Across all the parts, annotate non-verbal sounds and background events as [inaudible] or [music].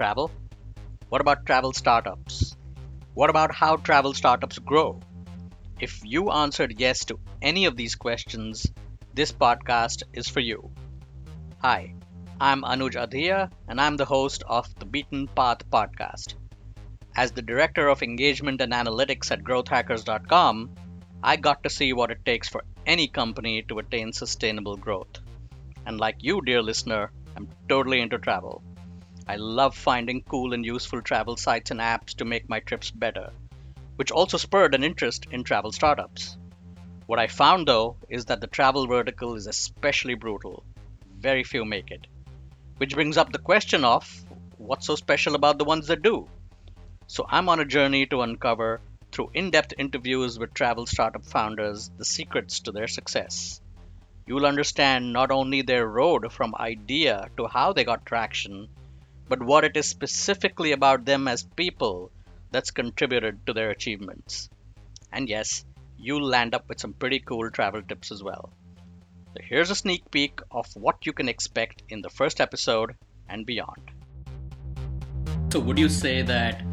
travel? What about travel startups? What about how travel startups grow? If you answered yes to any of these questions, this podcast is for you. Hi, I'm Anuj Adhiya, and I'm the host of the Beaten Path podcast. As the Director of Engagement and Analytics at GrowthHackers.com, I got to see what it takes for any company to attain sustainable growth. And like you, dear listener, I'm totally into travel. I love finding cool and useful travel sites and apps to make my trips better, which also spurred an interest in travel startups. What I found though is that the travel vertical is especially brutal. Very few make it. Which brings up the question of what's so special about the ones that do? So I'm on a journey to uncover, through in depth interviews with travel startup founders, the secrets to their success. You'll understand not only their road from idea to how they got traction, but what it is specifically about them as people that's contributed to their achievements. And yes, you'll land up with some pretty cool travel tips as well. So here's a sneak peek of what you can expect in the first episode and beyond. So, would you say that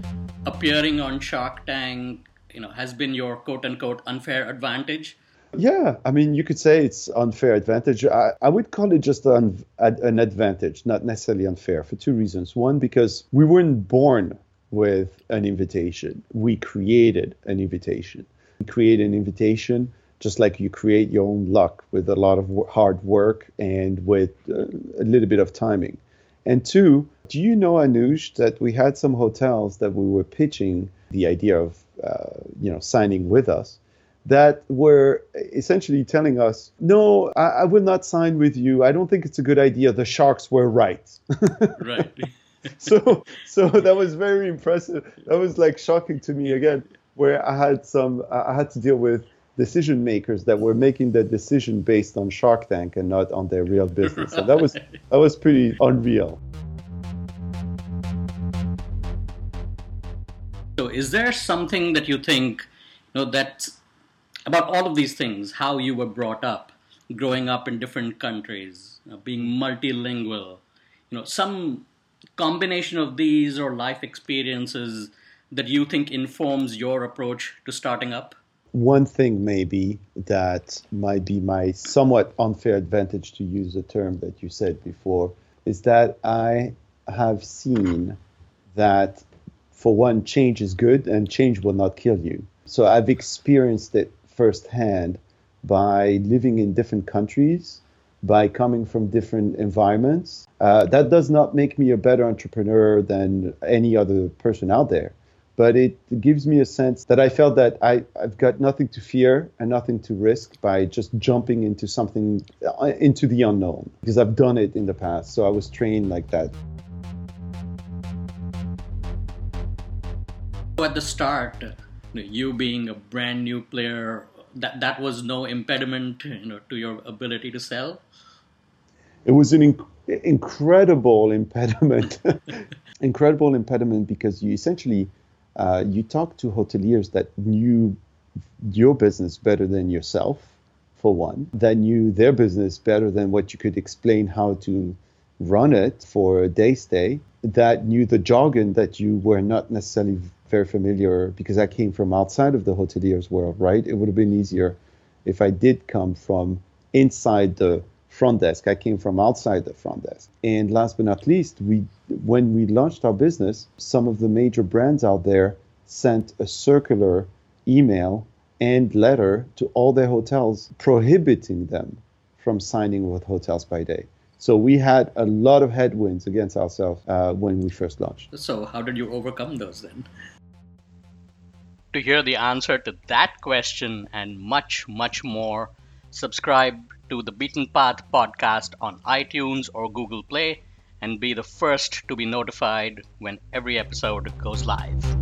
appearing on Shark Tank, you know, has been your quote unquote unfair advantage? Yeah, I mean, you could say it's unfair advantage. I, I would call it just an, an advantage, not necessarily unfair, for two reasons. One, because we weren't born with an invitation, we created an invitation. We create an invitation just like you create your own luck with a lot of hard work and with uh, a little bit of timing. And two, do you know, Anuj, that we had some hotels that we were pitching the idea of, uh, you know, signing with us that were essentially telling us, no, I, I, will not sign with you. I don't think it's a good idea. The Sharks were right. [laughs] right. so, so that was very impressive. That was like shocking to me again, where I had some, I had to deal with decision makers that were making their decision based on Shark Tank and not on their real business. Right. So that was, that was pretty unreal. So, is there something that you think, you know, that about all of these things, how you were brought up, growing up in different countries, being multilingual, you know, some combination of these or life experiences that you think informs your approach to starting up? One thing, maybe, that might be my somewhat unfair advantage to use the term that you said before, is that I have seen that, for one, change is good and change will not kill you. So I've experienced it firsthand by living in different countries, by coming from different environments. Uh, that does not make me a better entrepreneur than any other person out there. But it gives me a sense that I felt that I, I've got nothing to fear and nothing to risk by just jumping into something, uh, into the unknown, because I've done it in the past. So I was trained like that. At the start, you being a brand new player that that was no impediment you know to your ability to sell? It was an inc- incredible impediment. [laughs] Incredible impediment because you essentially uh, you talk to hoteliers that knew your business better than yourself for one that knew their business better than what you could explain how to run it for a day stay that knew the jargon that you were not necessarily very familiar because I came from outside of the hoteliers world, right? It would have been easier if I did come from inside the front desk. I came from outside the front desk. And last but not least, we when we launched our business, some of the major brands out there sent a circular email and letter to all their hotels prohibiting them from signing with Hotels by Day. So we had a lot of headwinds against ourselves uh, when we first launched. So how did you overcome those then? To hear the answer to that question and much, much more, subscribe to the Beaten Path podcast on iTunes or Google Play and be the first to be notified when every episode goes live.